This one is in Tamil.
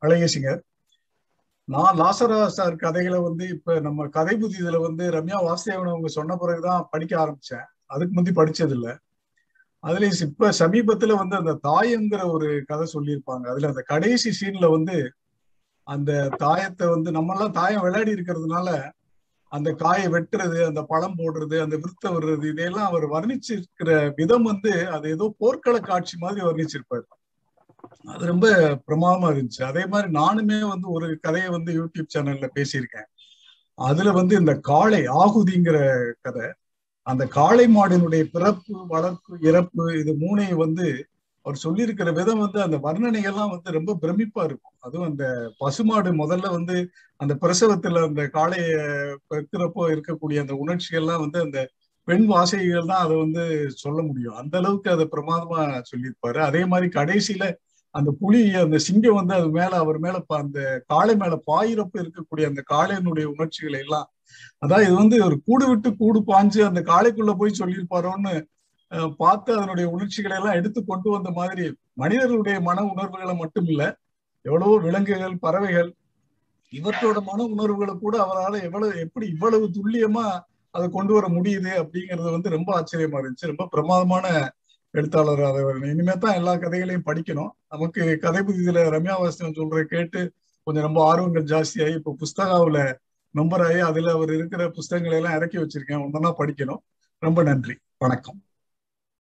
அழகேசிங்கர் நான் லாசரா சார் கதைகளை வந்து இப்ப நம்ம கதை புதியதுல வந்து ரம்யா வாசுதேவன் அவங்க சொன்ன பிறகுதான் படிக்க ஆரம்பிச்சேன். அதுக்கு முந்தி படிச்சது இல்ல அதுல இப்ப சமீபத்துல வந்து அந்த தாயங்கிற ஒரு கதை சொல்லியிருப்பாங்க. அதுல அந்த கடைசி சீன்ல வந்து அந்த தாயத்தை வந்து நம்ம எல்லாம் தாயம் விளையாடி இருக்கிறதுனால அந்த காயை வெட்டுறது அந்த பழம் போடுறது அந்த விருத்த விடுறது இதையெல்லாம் அவர் வர்ணிச்சிருக்கிற விதம் வந்து அது ஏதோ போர்க்கள காட்சி மாதிரி வர்ணிச்சிருப்பாரு. அது ரொம்ப பிரமாதமா இருந்துச்சு. அதே மாதிரி நானுமே வந்து ஒரு கதையை வந்து யூடியூப் சேனல்ல பேசியிருக்கேன். அதுல வந்து இந்த காளை ஆகுதிங்கிற கதை அந்த காளை மாடினுடைய பிறப்பு வளர்ப்பு இறப்பு இது மூணையும் வந்து அவர் சொல்லியிருக்கிற விதம் வந்து அந்த வர்ணனைகள்லாம் வந்து ரொம்ப பிரமிப்பா இருக்கும். அதுவும் அந்த பசுமாடு முதல்ல வந்து அந்த பிரசவத்துல அந்த காளைய பெக்கிறப்போ இருக்கக்கூடிய அந்த உணர்ச்சிகள்லாம் வந்து அந்த பெண் வாசகிகள் தான் அதை வந்து சொல்ல முடியும். அந்த அளவுக்கு அதை பிரமாதமா சொல்லியிருப்பாரு. அதே மாதிரி கடைசியில அந்த புலி அந்த சிங்கம் வந்து அது மேல அவர் மேல அந்த காளை மேல பாயிரப்ப இருக்கக்கூடிய அந்த காளையனுடைய உணர்ச்சிகளை எல்லாம் அதான் இது வந்து ஒரு கூடு விட்டு கூடு பாஞ்சு அந்த காளைக்குள்ள போய் சொல்லியிருப்பாரோன்னு பார்த்து அதனுடைய உணர்ச்சிகளை எல்லாம் எடுத்து கொண்டு வந்த மாதிரி மனிதர்களுடைய மன உணர்வுகளை மட்டும் இல்ல எவ்வளவோ விலங்குகள் பறவைகள் இவற்றோட மன உணர்வுகளை கூட அவரால் எவ்வளவு எப்படி இவ்வளவு துல்லியமா அதை கொண்டு வர முடியுது அப்படிங்கறது வந்து ரொம்ப ஆச்சரியமா இருந்துச்சு. ரொம்ப பிரமாதமான எழுத்தாளர் அதை இனிமே தான் எல்லா கதைகளையும் படிக்கணும். நமக்கு கதை புதிதுல ரம்யா வாசனம் சொல்ற கேட்டு கொஞ்சம் ரொம்ப ஆர்வங்கள் ஜாஸ்தியாகி இப்போ புஸ்தகாவில் மெம்பர் ஆகி அதுல அவர் இருக்கிற புஸ்தகங்களை எல்லாம் இறக்கி வச்சிருக்கேன். ஒன்னா படிக்கணும். ரொம்ப நன்றி. வணக்கம்.